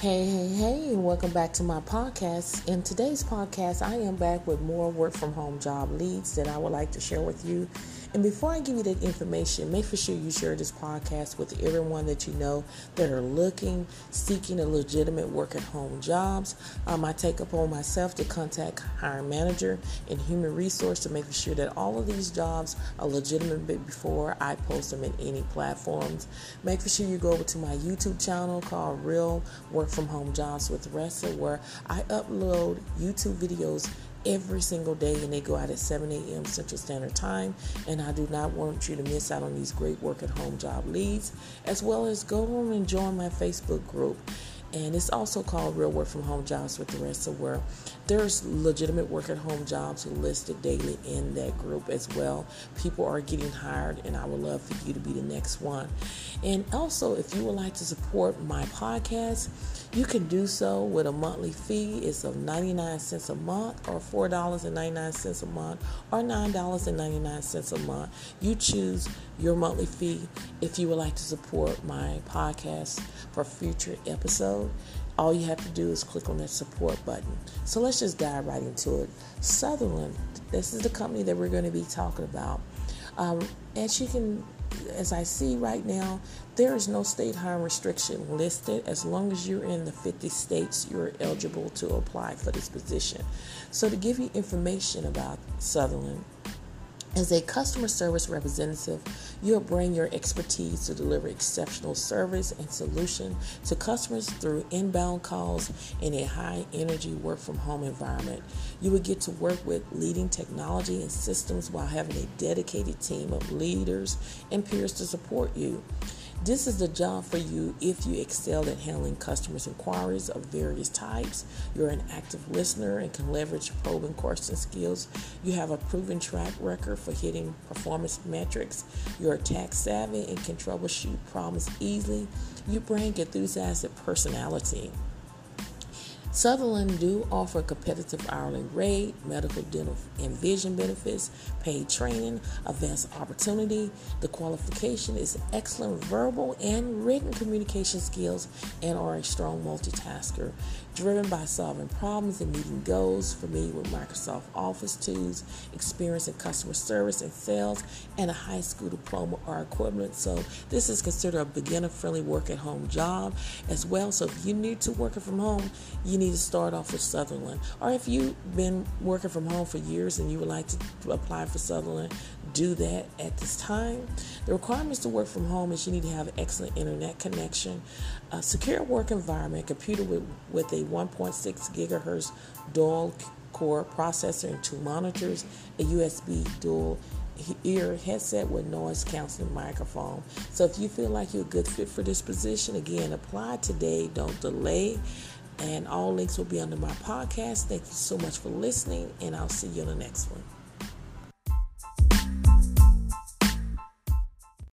Hey, hey, hey, and welcome back to my podcast. In today's podcast, I am back with more work from home job leads that I would like to share with you. And before I give you that information, make for sure you share this podcast with everyone that you know that are looking, seeking a legitimate work at home jobs. Um, I take upon myself to contact hiring manager and human resource to make sure that all of these jobs are legitimate before I post them in any platforms. Make for sure you go over to my YouTube channel called Real Work from Home Jobs with Ressa, where I upload YouTube videos every single day and they go out at 7 a.m. Central Standard Time. And I do not want you to miss out on these great work at home job leads, as well as go on and join my Facebook group and it's also called Real Work from Home Jobs with the rest of where there's legitimate work at home jobs listed daily in that group as well. People are getting hired, and I would love for you to be the next one. And also, if you would like to support my podcast, you can do so with a monthly fee. It's of 99 cents a month, or $4.99 a month, or $9.99 a month. You choose your monthly fee if you would like to support my podcast for future episodes. All you have to do is click on that support button. So let's just dive right into it. Sutherland, this is the company that we're going to be talking about. Um, as you can, as I see right now, there is no state hiring restriction listed. As long as you're in the 50 states, you're eligible to apply for this position. So to give you information about Sutherland, as a customer service representative, you'll bring your expertise to deliver exceptional service and solution to customers through inbound calls in a high energy work from home environment. You will get to work with leading technology and systems while having a dedicated team of leaders and peers to support you. This is the job for you if you excel at handling customers' inquiries of various types. You're an active listener and can leverage probing question skills. You have a proven track record for hitting performance metrics. You're tech savvy and can troubleshoot problems easily. You bring enthusiastic personality. Sutherland do offer competitive hourly rate, medical, dental, and vision benefits, paid training, advanced opportunity. The qualification is excellent verbal and written communication skills and are a strong multitasker. Driven by solving problems and meeting goals, familiar with Microsoft Office tools, experience in customer service and sales, and a high school diploma or equivalent. So this is considered a beginner-friendly work-at-home job as well. So if you need to work from home, you need to start off with Sutherland. Or if you've been working from home for years and you would like to apply for Sutherland, do that at this time. The requirements to work from home is you need to have an excellent internet connection, a secure work environment, computer with, with a 1.6 gigahertz dual core processor and two monitors, a USB dual ear headset with noise canceling microphone. So if you feel like you're a good fit for this position, again, apply today. Don't delay. And all links will be under my podcast. Thank you so much for listening, and I'll see you on the next one.